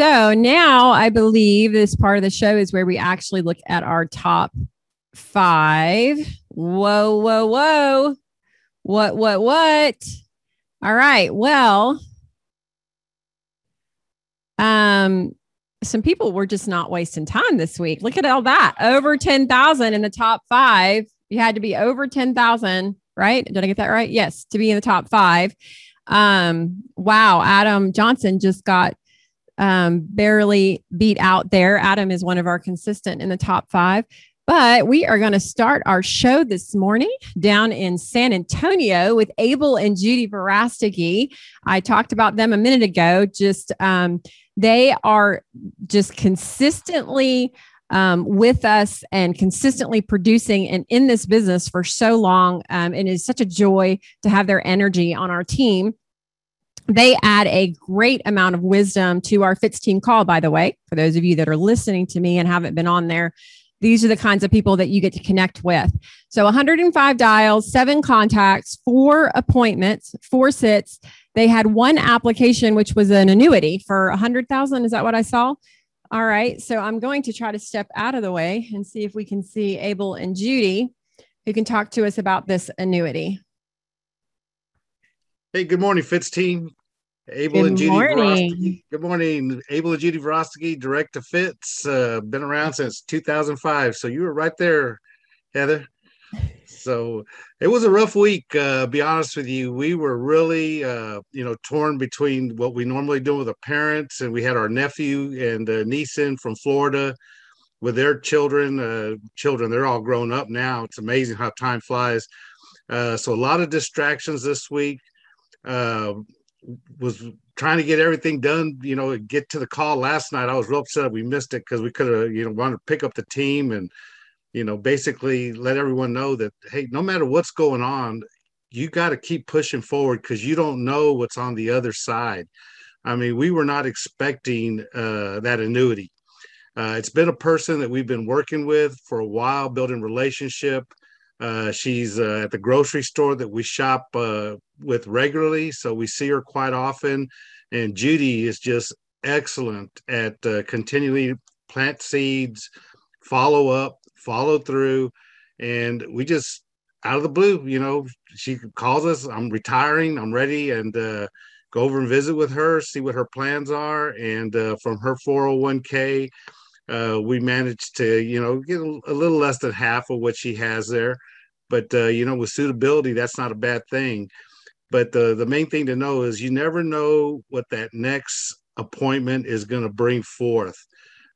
So now I believe this part of the show is where we actually look at our top five. Whoa, whoa, whoa. What, what, what? All right. Well, um, some people were just not wasting time this week. Look at all that. Over 10,000 in the top five. You had to be over 10,000, right? Did I get that right? Yes, to be in the top five. Um, wow. Adam Johnson just got um, barely beat out there. Adam is one of our consistent in the top five. But we are going to start our show this morning down in San Antonio with Abel and Judy Verastigi. I talked about them a minute ago. Just um, they are just consistently um, with us and consistently producing and in this business for so long. Um, it is such a joy to have their energy on our team they add a great amount of wisdom to our Fitz team call, by the way, for those of you that are listening to me and haven't been on there. These are the kinds of people that you get to connect with. So 105 dials, seven contacts, four appointments, four sits. They had one application, which was an annuity for 100,000. Is that what I saw? All right. So I'm going to try to step out of the way and see if we can see Abel and Judy who can talk to us about this annuity. Hey, good morning, Fitz team. Abel Good and Judy morning. Good morning. Abel and Judy Verostigi, direct to Fitz. Uh, been around since 2005. So you were right there, Heather. So it was a rough week. Uh, be honest with you, we were really, uh, you know, torn between what we normally do with our parents, and we had our nephew and uh, niece in from Florida with their children. Uh, children, they're all grown up now. It's amazing how time flies. Uh, so a lot of distractions this week. Was trying to get everything done, you know, get to the call last night. I was real upset we missed it because we could have, you know, wanted to pick up the team and, you know, basically let everyone know that, hey, no matter what's going on, you got to keep pushing forward because you don't know what's on the other side. I mean, we were not expecting uh, that annuity. Uh, it's been a person that we've been working with for a while, building relationship. Uh, she's uh, at the grocery store that we shop uh, with regularly, so we see her quite often. And Judy is just excellent at uh, continually plant seeds, follow up, follow through, and we just out of the blue, you know, she calls us. I'm retiring. I'm ready, and uh, go over and visit with her, see what her plans are, and uh, from her 401k. Uh, we managed to, you know, get a, a little less than half of what she has there. But uh, you know with suitability that's not a bad thing. But the the main thing to know is you never know what that next appointment is going to bring forth.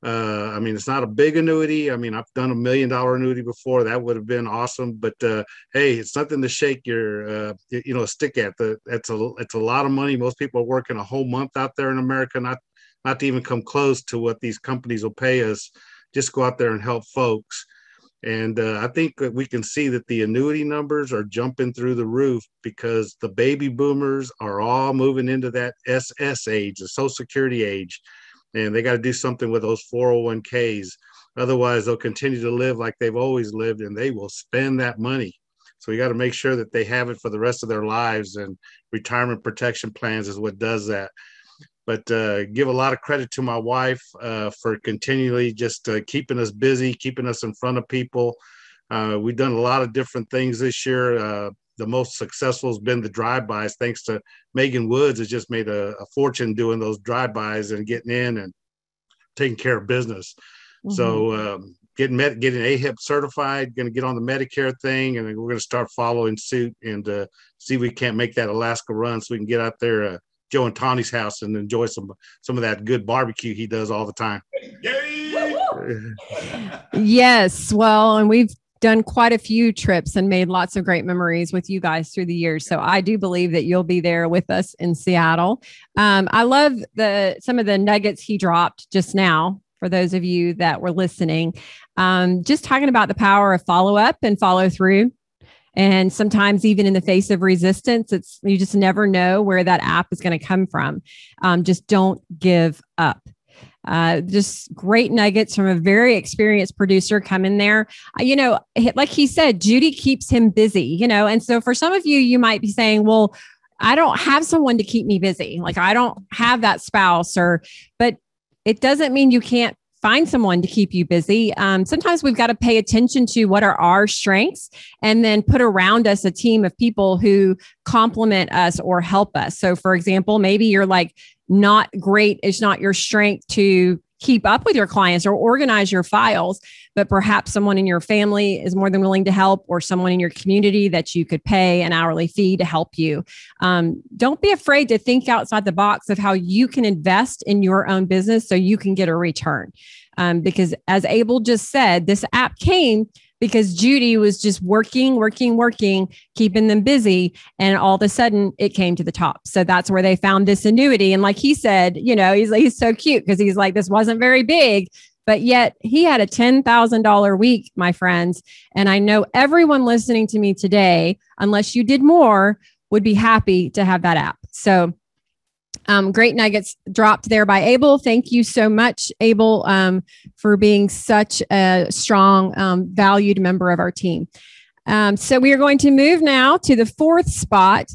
Uh, i mean it's not a big annuity. I mean i've done a million dollar annuity before. That would have been awesome. But uh, hey it's nothing to shake your uh, you know stick at. The it's a it's a lot of money. Most people are working a whole month out there in america not not to even come close to what these companies will pay us just go out there and help folks and uh, I think that we can see that the annuity numbers are jumping through the roof because the baby boomers are all moving into that SS age, the Social Security age, and they got to do something with those 401ks. Otherwise, they'll continue to live like they've always lived and they will spend that money. So we got to make sure that they have it for the rest of their lives. And retirement protection plans is what does that but uh, give a lot of credit to my wife uh, for continually just uh, keeping us busy, keeping us in front of people. Uh, we've done a lot of different things this year. Uh, the most successful has been the drive-bys, thanks to Megan Woods. Has just made a, a fortune doing those drive-bys and getting in and taking care of business. Mm-hmm. So um, getting med- getting AHIP certified, going to get on the Medicare thing, and we're going to start following suit and uh, see if we can't make that Alaska run so we can get out there Joe and Tawny's house and enjoy some some of that good barbecue he does all the time. yes, well, and we've done quite a few trips and made lots of great memories with you guys through the years. So I do believe that you'll be there with us in Seattle. Um, I love the some of the nuggets he dropped just now. For those of you that were listening, um, just talking about the power of follow up and follow through And sometimes, even in the face of resistance, it's you just never know where that app is going to come from. Um, just don't give up. Uh, just great nuggets from a very experienced producer come in there. Uh, you know, like he said, Judy keeps him busy, you know, and so for some of you, you might be saying, well, I don't have someone to keep me busy. Like I don't have that spouse or, but it doesn't mean you can't find someone to keep you busy. Um, sometimes we've got to pay attention to what are our strengths and then put around us a team of people who complement us or help us. So, for example, maybe you're like not great, it's not your strength to keep up with your clients or organize your files, but perhaps someone in your family is more than willing to help, or someone in your community that you could pay an hourly fee to help you. Um, don't be afraid to think outside the box of how you can invest in your own business so you can get a return. Um, because as Abel just said, this app came because Judy was just working, working, working, keeping them busy. And all of a sudden it came to the top. So that's where they found this annuity. And like he said, you know, he's, he's so cute because he's like, this wasn't very big, but yet he had a $10,000 week, my friends. And I know everyone listening to me today, unless you did more, would be happy to have that app. So um, great nuggets dropped there by Abel. Thank you so much, Abel, um, for being such a strong, um, valued member of our team. Um, so we are going to move now to the fourth spot.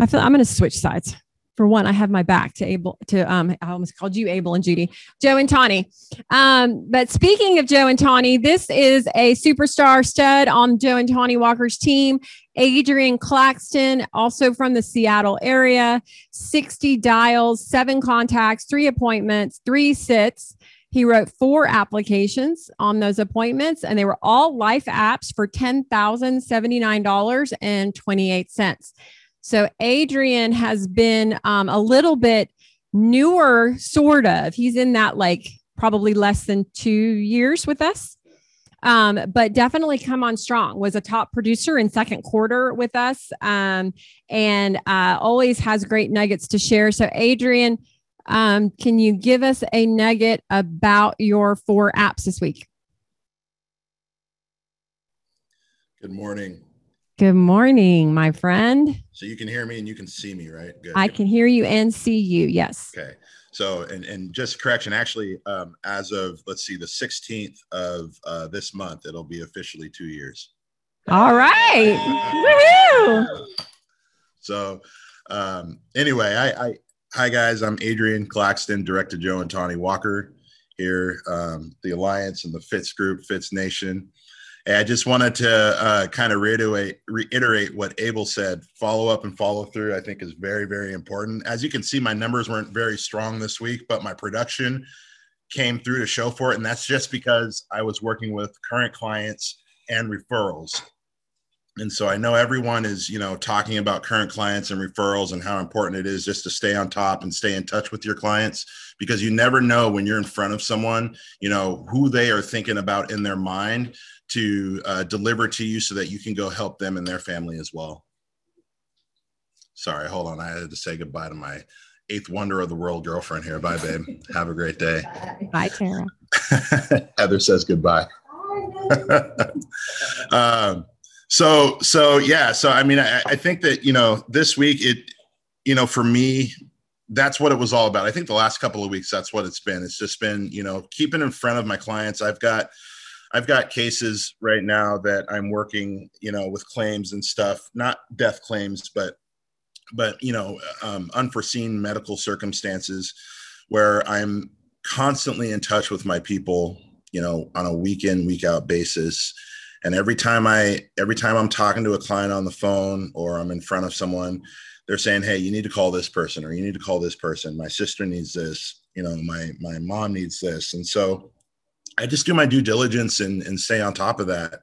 I feel I'm going to switch sides for one, I have my back to Abel to um I almost called you Abel and Judy, Joe and Tawny. Um, but speaking of Joe and Tawny, this is a superstar stud on Joe and Tawny Walker's team. Adrian Claxton, also from the Seattle area, 60 dials, seven contacts, three appointments, three sits. He wrote four applications on those appointments, and they were all life apps for $10,079.28. So Adrian has been um, a little bit newer, sort of. He's in that like probably less than two years with us. Um, but definitely come on strong was a top producer in second quarter with us um, and uh, always has great nuggets to share so adrian um, can you give us a nugget about your four apps this week good morning Good morning, my friend. So you can hear me and you can see me, right? Good. I can hear you and see you. Yes. Okay. So, and, and just correction, actually, um, as of, let's see, the 16th of uh, this month, it'll be officially two years. All right. Woohoo. So, um, anyway, I, I, hi guys, I'm Adrian Claxton, Director Joe and Tawny Walker here, um, the Alliance and the Fitz Group, Fitz Nation. I just wanted to uh, kind of reiterate reiterate what Abel said. Follow up and follow through, I think, is very very important. As you can see, my numbers weren't very strong this week, but my production came through to show for it, and that's just because I was working with current clients and referrals. And so I know everyone is, you know, talking about current clients and referrals and how important it is just to stay on top and stay in touch with your clients because you never know when you're in front of someone, you know, who they are thinking about in their mind to uh, deliver to you so that you can go help them and their family as well. Sorry, hold on. I had to say goodbye to my eighth wonder of the world girlfriend here. Bye, babe. Have a great day. Bye, Tara. Heather says goodbye. um, so, so yeah. So, I mean, I, I think that, you know, this week it, you know, for me, that's what it was all about. I think the last couple of weeks, that's what it's been. It's just been, you know, keeping in front of my clients. I've got, I've got cases right now that I'm working, you know, with claims and stuff, not death claims, but but you know, um, unforeseen medical circumstances where I'm constantly in touch with my people, you know, on a week in, week out basis. And every time I every time I'm talking to a client on the phone or I'm in front of someone, they're saying, "Hey, you need to call this person or you need to call this person. My sister needs this, you know, my my mom needs this." And so I just do my due diligence and, and stay on top of that.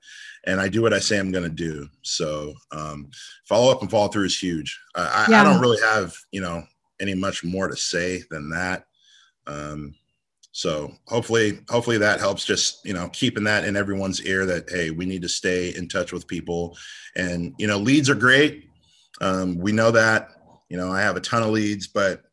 And I do what I say I'm going to do. So um, follow up and follow through is huge. I, yeah. I, don't really have, you know, any much more to say than that. Um, so hopefully, hopefully that helps just, you know, keeping that in everyone's ear that, Hey, we need to stay in touch with people and, you know, leads are great. Um, we know that, you know, I have a ton of leads, but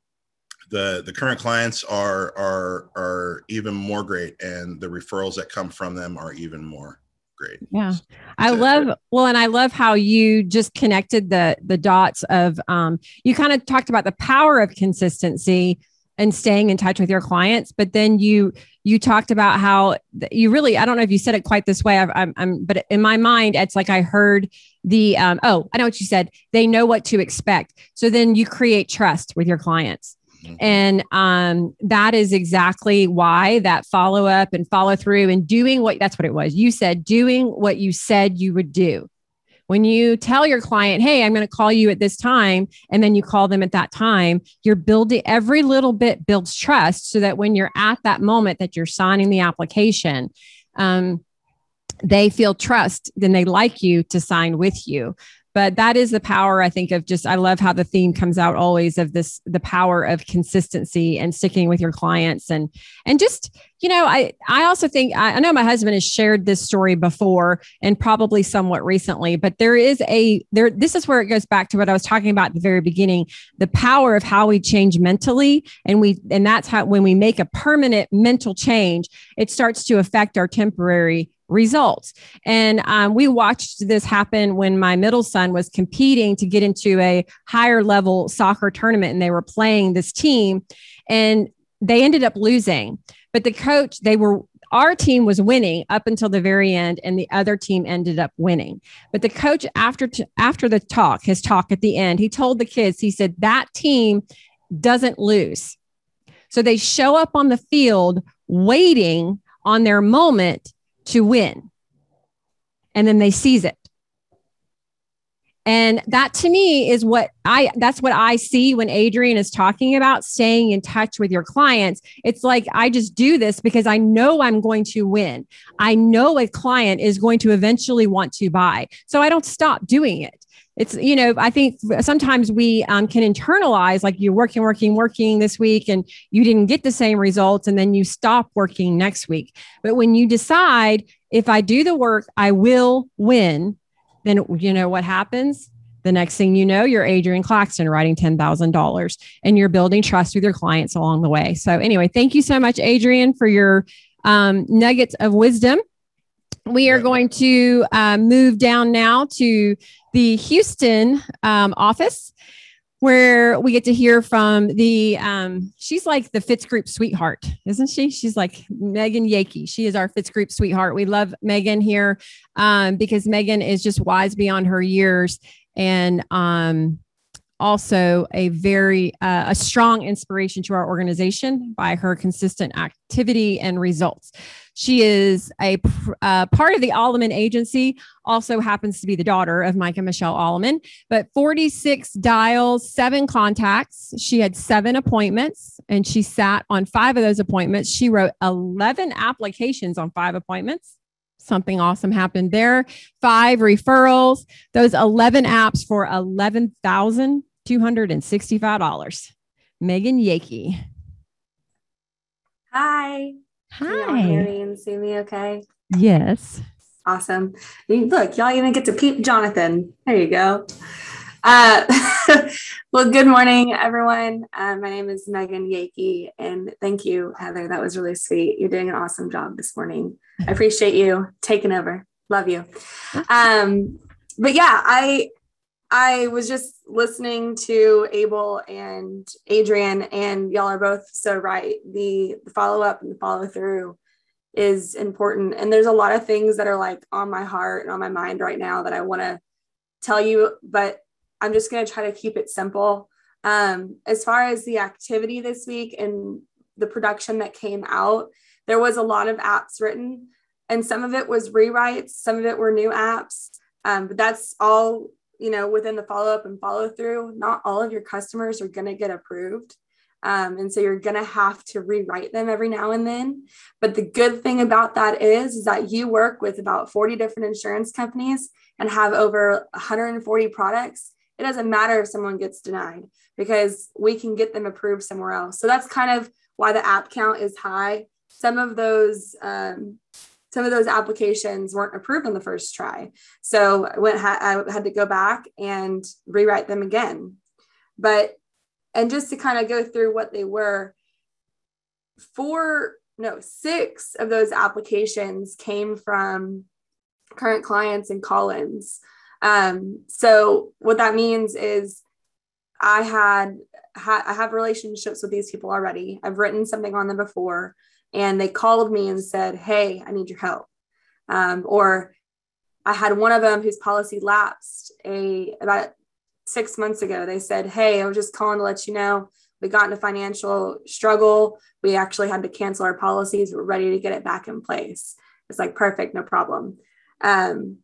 the the current clients are are are even more great and the referrals that come from them are even more great. Yeah. I love well, and I love how you just connected the the dots of um you kind of talked about the power of consistency and staying in touch with your clients but then you you talked about how you really i don't know if you said it quite this way i am I'm, but in my mind it's like i heard the um, oh i know what you said they know what to expect so then you create trust with your clients mm-hmm. and um, that is exactly why that follow up and follow through and doing what that's what it was you said doing what you said you would do when you tell your client, hey, I'm going to call you at this time, and then you call them at that time, you're building every little bit builds trust so that when you're at that moment that you're signing the application, um, they feel trust, then they like you to sign with you. But that is the power i think of just i love how the theme comes out always of this the power of consistency and sticking with your clients. And and just you know i i also think i, I know my husband has shared this story before and probably somewhat recently but there is a there this is where it goes back to what i was talking about at the very beginning the power of how we change mentally and we and that's how when we make a permanent mental change it starts to affect our temporary results. And um, we watched this happen when my middle son was competing to get into a higher level soccer tournament and they were playing this team and they ended up losing. But the coach, they were our team was winning up until the very end and the other team ended up winning but the coach after t- after the talk his talk at the end he told the kids he said that team doesn't lose so they show up on the field waiting on their moment to win. And then they seize it. And that to me is what I that's what I see when Adrian is talking about staying in touch with your clients. It's like I just do this because I know I'm going to win. I know a client is going to eventually want to buy. So I don't stop doing it it's you know i think sometimes we um, can internalize like you're working working working this week and you didn't get the same results and then you stop working next week. But when you decide if i do the work i will win then you know what happens? The next thing you know you're adrian claxton writing $10000 and you're building trust with your clients along the way. So anyway thank you so much adrian for your um, nuggets of wisdom we are going to uh, move down now to the Houston um, office where we get to hear from the um, she's like the Fitz Group sweetheart, isn't she? She's like Megan Yakey. She is our Fitz Group sweetheart. We love Megan here um, because Megan is just wise beyond her years and um, also a very uh, a strong inspiration to our organization by her consistent activity and results. She is a uh, part of the Alleman agency, also happens to be the daughter of Mike and Michelle Alleman, but 46 dials, seven contacts. She had seven appointments and she sat on five of those appointments. She wrote 11 applications on five appointments something awesome happened there. Five referrals, those 11 apps for $11,265. Megan Yakey. Hi. Hi. Can y'all hear me and see me okay? Yes. Awesome. Look, y'all even get to peep Jonathan. There you go. Uh, well, good morning, everyone. Uh, my name is Megan Yakey, and thank you, Heather. That was really sweet. You're doing an awesome job this morning. I appreciate you taking over. Love you. Um, but yeah, I I was just listening to Abel and Adrian, and y'all are both so right. The, the follow up and the follow through is important. And there's a lot of things that are like on my heart and on my mind right now that I want to tell you, but I'm just going to try to keep it simple. Um, as far as the activity this week and the production that came out, there was a lot of apps written, and some of it was rewrites, some of it were new apps. Um, but that's all you know, within the follow up and follow through, not all of your customers are going to get approved. Um, and so you're going to have to rewrite them every now and then. But the good thing about that is, is that you work with about 40 different insurance companies and have over 140 products. It doesn't matter if someone gets denied because we can get them approved somewhere else. So that's kind of why the app count is high. Some of those um, some of those applications weren't approved on the first try. So I went, I had to go back and rewrite them again. But, and just to kind of go through what they were, four, no, six of those applications came from current clients and call-ins. Um, so what that means is I had ha- I have relationships with these people already. I've written something on them before, and they called me and said, "Hey, I need your help," um, or I had one of them whose policy lapsed a about six months ago. They said, Hey, I was just calling to let you know we got in a financial struggle. We actually had to cancel our policies. We're ready to get it back in place. It's like, perfect, no problem. Um,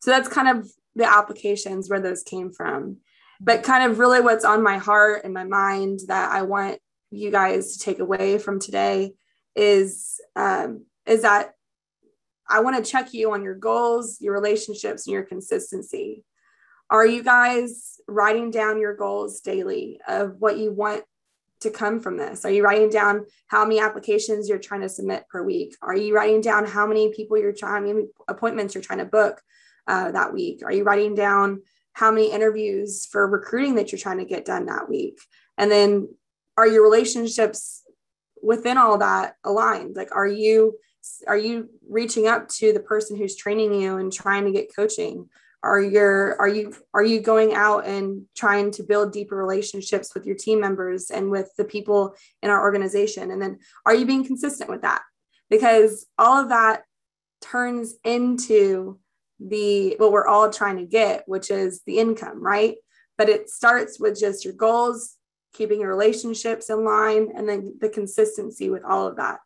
so that's kind of the applications where those came from. But kind of really what's on my heart and my mind that I want you guys to take away from today is um, is that I want to check you on your goals, your relationships, and your consistency. Are you guys writing down your goals daily of what you want to come from this? Are you writing down how many applications you're trying to submit per week? Are you writing down how many people you're trying, many appointments you're trying to book uh, that week? Are you writing down how many interviews for recruiting that you're trying to get done that week? And then are your relationships within all that aligned? Like, are you are you reaching up to the person who's training you and trying to get coaching? are you are you are you going out and trying to build deeper relationships with your team members and with the people in our organization and then are you being consistent with that because all of that turns into the what we're all trying to get which is the income right but it starts with just your goals keeping your relationships in line and then the consistency with all of that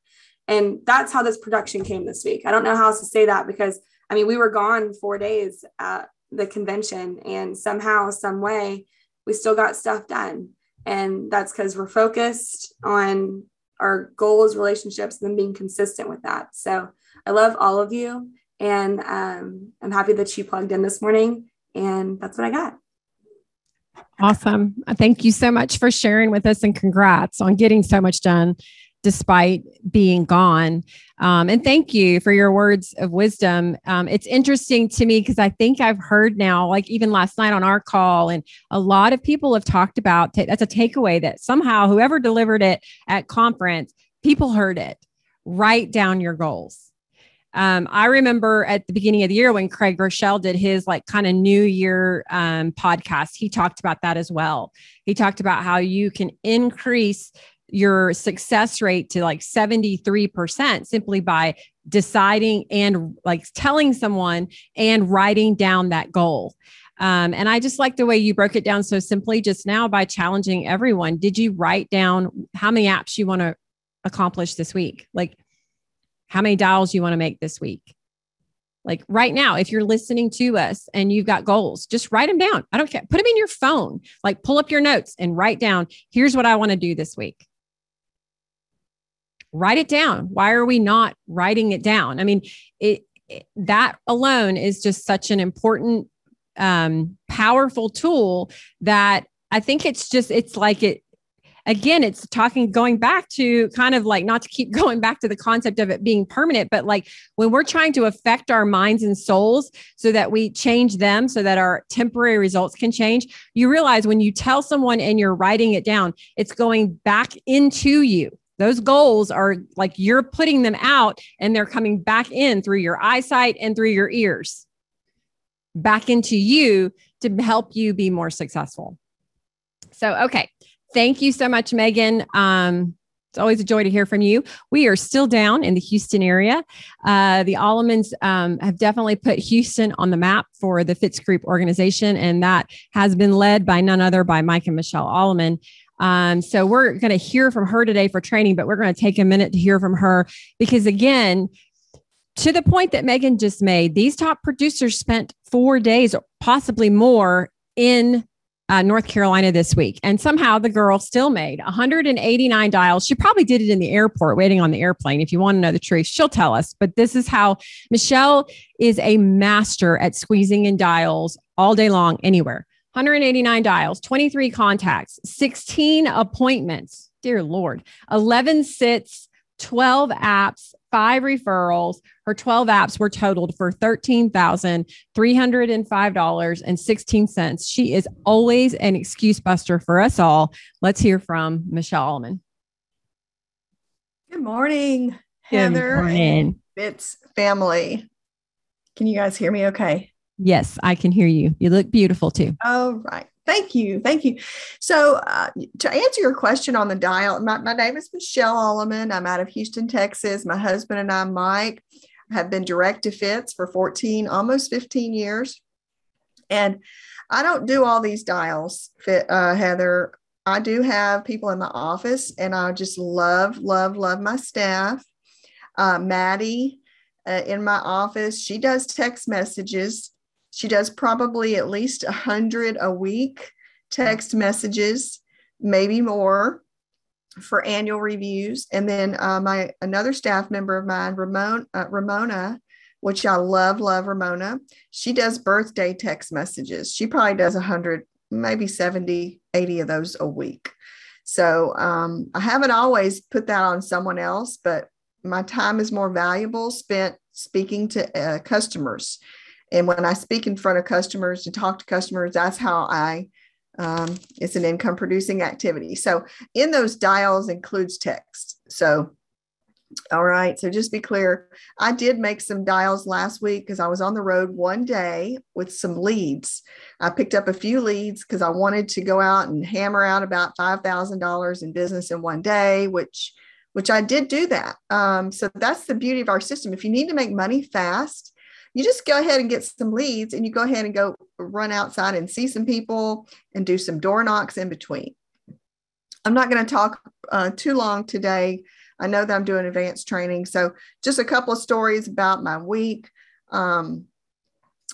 and that's how this production came this week i don't know how else to say that because I mean, we were gone four days at the convention, and somehow, some way, we still got stuff done. And that's because we're focused on our goals, relationships, and then being consistent with that. So I love all of you. And um, I'm happy that you plugged in this morning. And that's what I got. Awesome. Thank you so much for sharing with us and congrats on getting so much done despite being gone. Um, and thank you for your words of wisdom. Um, it's interesting to me because I think I've heard now, like even last night on our call, and a lot of people have talked about t- that's a takeaway that somehow whoever delivered it at conference, people heard it. Write down your goals. Um, I remember at the beginning of the year when Craig Rochelle did his like kind of New Year um, podcast, he talked about that as well. He talked about how you can increase your success rate to like 73% simply by deciding and like telling someone and writing down that goal. Um, and I just like the way you broke it down so simply just now by challenging everyone. Did you write down how many apps you want to accomplish this week? Like how many dials you want to make this week? Like right now, if you're listening to us and you've got goals, just write them down. I don't care. Put them in your phone. Like pull up your notes and write down, here's what I want to do this week write it down. Why are we not writing it down? I mean, it, it that alone is just such an important, um, powerful tool that I think it's just, it's like it, again, it's talking, going back to kind of like not to keep going back to the concept of it being permanent, but like when we're trying to affect our minds and souls so that we change them so that our temporary results can change, you realize when you tell someone and you're writing it down, it's going back into you those goals are like you're putting them out and they're coming back in through your eyesight and through your ears, back into you to help you be more successful. So, okay. Thank you so much, Megan. Um, it's always a joy to hear from you. We are still down in the Houston area. Uh, the Allemans um, have definitely put Houston on the map for the Fitz Group organization, and that has been led by none other by Mike and Michelle Alleman. Um, so we're going to hear from her today for training, but we're going to take a minute to hear from her because, again, to the point that Megan just made, these top producers spent four days, possibly more, in uh, North Carolina this week. And somehow the girl still made 189 dials. She probably did it in the airport waiting on the airplane. If you want to know the truth, she'll tell us. But this is how Michelle is a master at squeezing in dials all day long, anywhere. 189 dials, 23 contacts, 16 appointments. Dear Lord, 11 sits, 12 apps, five referrals. Her 12 apps were totaled for $13,305.16. She is always an excuse buster for us all. Let's hear from Michelle Alleman. Good morning, Heather. Good morning. Fitz family. Can you guys hear me okay? Yes, I can hear you. You look beautiful too. Oh, right. Thank you. Thank you. So, uh, to answer your question on the dial, my, my name is Michelle Alleman. I'm out of Houston, Texas. My husband and I, Mike, have been direct to Fitz for 14, almost 15 years. And I don't do all these dials, uh, Heather. I do have people in my office, and I just love, love, love my staff. Uh, Maddie uh, in my office, she does text messages. She does probably at least a hundred a week text messages, maybe more for annual reviews. And then uh, my another staff member of mine, Ramon, uh, Ramona, which I love, love Ramona. She does birthday text messages. She probably does a hundred, maybe 70, 80 of those a week. So um, I haven't always put that on someone else, but my time is more valuable spent speaking to uh, customers. And when I speak in front of customers and talk to customers, that's how I, um, it's an income producing activity. So in those dials includes text. So, all right. So just be clear. I did make some dials last week because I was on the road one day with some leads. I picked up a few leads because I wanted to go out and hammer out about $5,000 in business in one day, which which I did do that. Um, so that's the beauty of our system. If you need to make money fast, you just go ahead and get some leads and you go ahead and go run outside and see some people and do some door knocks in between. I'm not going to talk uh, too long today. I know that I'm doing advanced training. So just a couple of stories about my week. Um,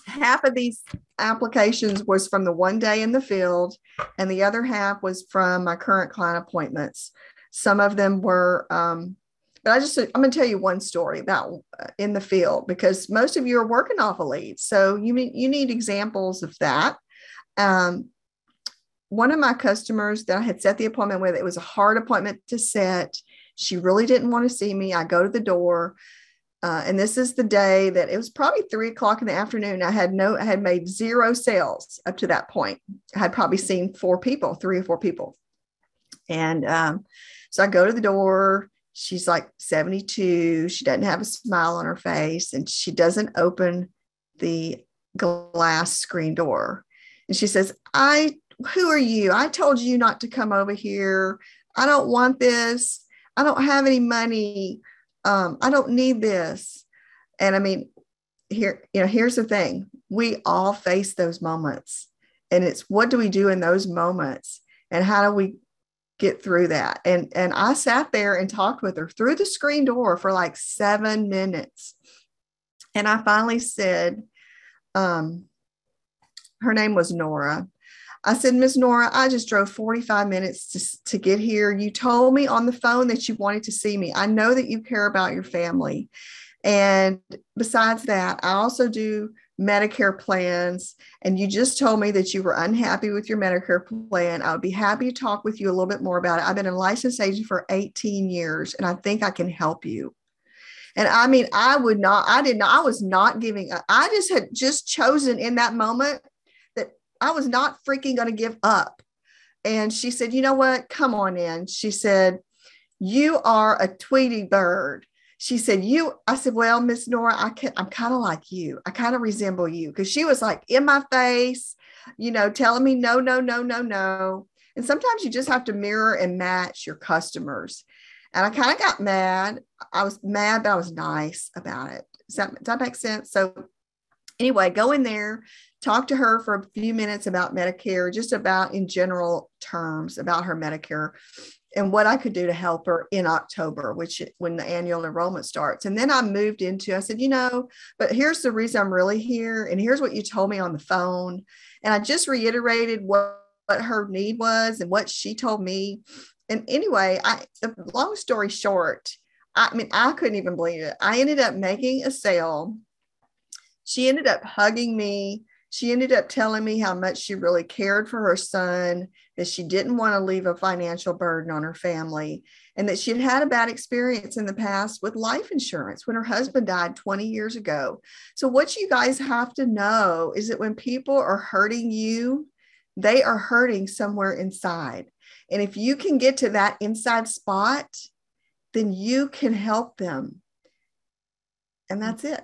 half of these applications was from the one day in the field and the other half was from my current client appointments. Some of them were, um, but I just, I'm going to tell you one story about uh, in the field because most of you are working off a lead. So you need, you need examples of that. Um, one of my customers that I had set the appointment with, it was a hard appointment to set. She really didn't want to see me. I go to the door. Uh, and this is the day that it was probably three o'clock in the afternoon. I had no, I had made zero sales up to that point. I had probably seen four people, three or four people. And um, so I go to the door. She's like 72. She doesn't have a smile on her face and she doesn't open the glass screen door. And she says, I, who are you? I told you not to come over here. I don't want this. I don't have any money. Um, I don't need this. And I mean, here, you know, here's the thing we all face those moments. And it's what do we do in those moments? And how do we get through that. And and I sat there and talked with her through the screen door for like seven minutes. And I finally said, um, her name was Nora. I said, Miss Nora, I just drove 45 minutes to, to get here. You told me on the phone that you wanted to see me. I know that you care about your family. And besides that, I also do Medicare plans and you just told me that you were unhappy with your Medicare plan, I would be happy to talk with you a little bit more about it. I've been a licensed agent for 18 years and I think I can help you. And I mean, I would not, I did not, I was not giving up. I just had just chosen in that moment that I was not freaking going to give up. And she said, You know what? Come on in. She said, You are a Tweety bird she said, You, I said, Well, Miss Nora, I can, I'm kind of like you. I kind of resemble you because she was like in my face, you know, telling me no, no, no, no, no. And sometimes you just have to mirror and match your customers. And I kind of got mad. I was mad, but I was nice about it. Does that, does that make sense? So, anyway, go in there, talk to her for a few minutes about Medicare, just about in general terms about her Medicare and what I could do to help her in October, which when the annual enrollment starts. And then I moved into, I said, you know, but here's the reason I'm really here. And here's what you told me on the phone. And I just reiterated what, what her need was and what she told me. And anyway, I the long story short, I mean, I couldn't even believe it. I ended up making a sale. She ended up hugging me she ended up telling me how much she really cared for her son, that she didn't want to leave a financial burden on her family, and that she had had a bad experience in the past with life insurance when her husband died 20 years ago. So, what you guys have to know is that when people are hurting you, they are hurting somewhere inside. And if you can get to that inside spot, then you can help them. And that's it.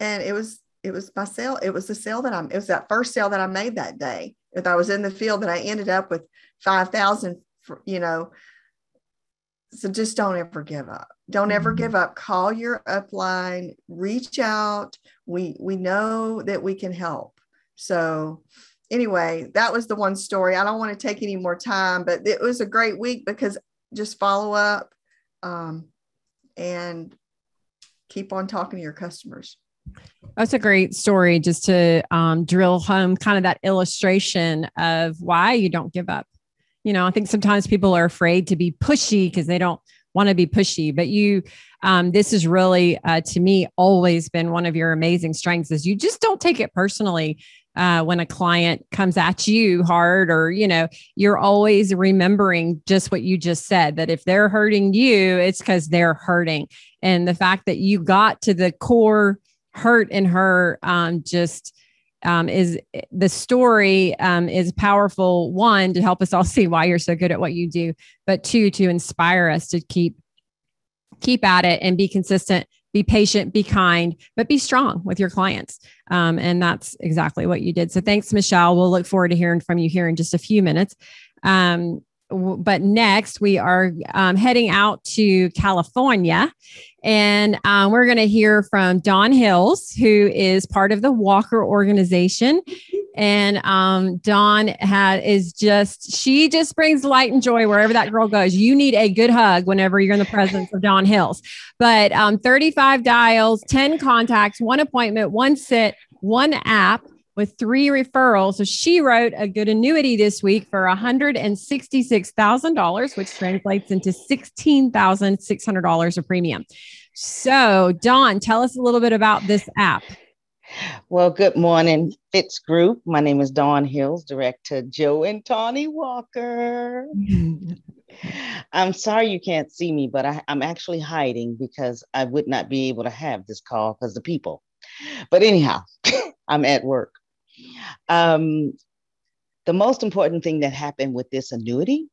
And it was it was my sale. It was the sale that I'm, it was that first sale that I made that day. If I was in the field that I ended up with 5,000, you know, so just don't ever give up. Don't ever Mm-hmm. give up. Call your upline, reach out. We, we know that we can help. So anyway, that was the one story. I don't want to take any more time, but it was a great week because just follow up um, and keep on talking to your customers. That's a great story just to um, drill home kind of that illustration of why you don't give up. You know, I think sometimes people are afraid to be pushy because they don't want to be pushy, but you, um, this is really, uh, to me, always been one of your amazing strengths is you just don't take it personally uh, when a client comes at you hard or you know you're always remembering just what you just said that if they're hurting you it's because they're hurting and the fact that you got to the core hurt in her um, just um, is the story um, is powerful one to help us all see why you're so good at what you do but two to inspire us to keep keep at it and be consistent be patient be kind but be strong with your clients. Um, and that's exactly what you did. So thanks michelle. We'll look forward to hearing from you here in just a few minutes. Um, but next we are um, heading out to california and um, we're going to hear from Dawn Hills, who is part of the Walker organization. And um, Dawn had is just she just brings light and joy wherever that girl goes. You need a good hug whenever you're in the presence of Dawn Hills. But um, 35 dials, 10 contacts, one appointment, one sit, one app with three referrals. So she wrote a good annuity this week for $166,000, which translates into $16,600 of premium. So, Dawn, tell us a little bit about this app. Well, good morning, Fitz Group. My name is Dawn Hills, Director Joe and Tawny Walker. I'm sorry you can't see me, but I, am actually hiding because I would not be able to have this call because the people. But anyhow, I'm at work. Um, the most important thing that happened with this annuity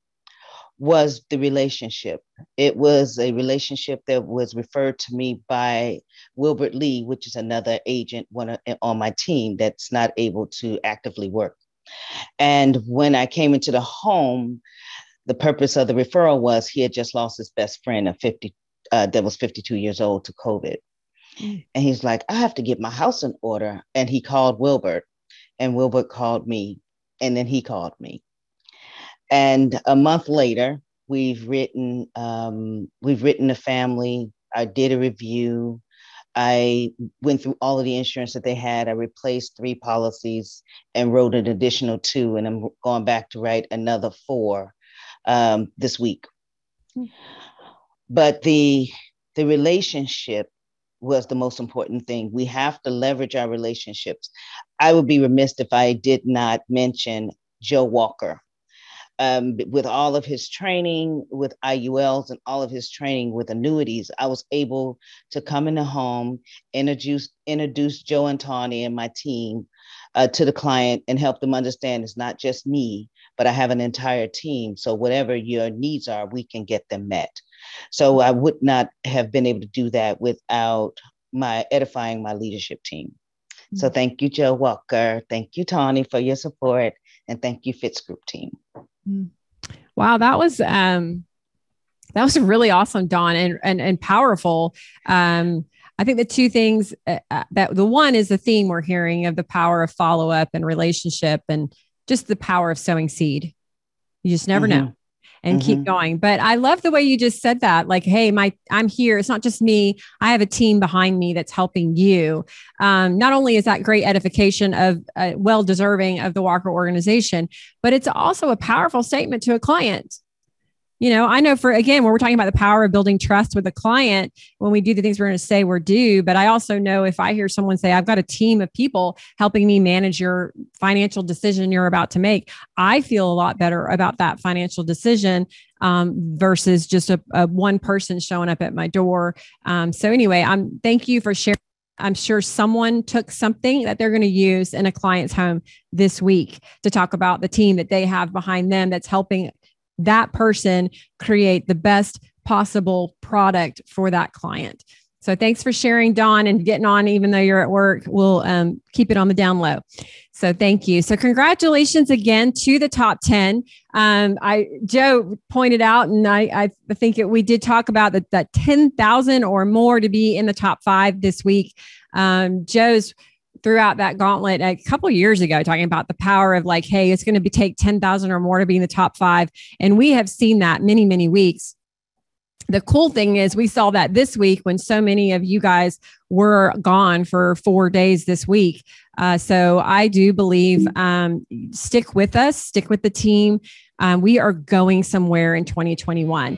was the relationship. It was a relationship that was referred to me by Wilbert Lee, which is another agent one on my team that's not able to actively work. And when I came into the home, the purpose of the referral was he had just lost his best friend of 50 uh, that was 52 years old to COVID. Mm. And he's like, I have to get my house in order. And he called Wilbert, and Wilbur called me, and then he called me. And a month later, we've written um, we've written a family. I did a review. I went through all of the insurance that they had. I replaced three policies and wrote an additional two, and I'm going back to write another four um, this week. But the the relationship was the most important thing. We have to leverage our relationships. I would be remiss if I did not mention Joe Walker. Um, with all of his training with IULs and all of his training with annuities, I was able to come in the home, introduce introduce Joe and Tawny and my team uh, to the client and help them understand it's not just me, but I have an entire team. So whatever your needs are, we can get them met. So I would not have been able to do that without my edifying my leadership team. Mm-hmm. So thank you, Joe Walker. Thank you, Tawny, for your support, and thank you, Fitz Group team. Wow, that was um, that was really awesome, Dawn, and and and powerful. Um, I think the two things uh, that the one is the theme we're hearing of the power of follow up and relationship, and just the power of sowing seed. You just never mm-hmm. know and mm-hmm. keep going. But I love the way you just said that. Like, hey, my I'm here. It's not just me. I have a team behind me that's helping you. Um, not only is that great edification of uh, well deserving of the Walker organization, but it's also a powerful statement to a client. You know, I know for again, when we're talking about the power of building trust with a client, when we do the things we're going to say we're due, but I also know if I hear someone say, I've got a team of people helping me manage your financial decision you're about to make, I feel a lot better about that financial decision um, versus just a, a, one person showing up at my door. Um, so anyway, I'm thank you for sharing. I'm sure someone took something that they're going to use in a client's home this week to talk about the team that they have behind them that's helping that person create the best possible product for that client. So thanks for sharing, Dawn, and getting on, even though you're at work. We'll um, keep it on the down low. So thank you. So congratulations again to the top 10. Um, I Joe pointed out, and I, I think it, we did talk about that, that 10,000 or more to be in the top five this week. Um, Joe's throughout that gauntlet a couple years ago talking about the power of like hey it's going to be take 10,000 or more to be in the top 5 and we have seen that many many weeks. The cool thing is we saw that this week when so many of you guys were gone for four days this week. Uh, so i do believe um, stick with us stick with the team. Um, we are going somewhere in 2021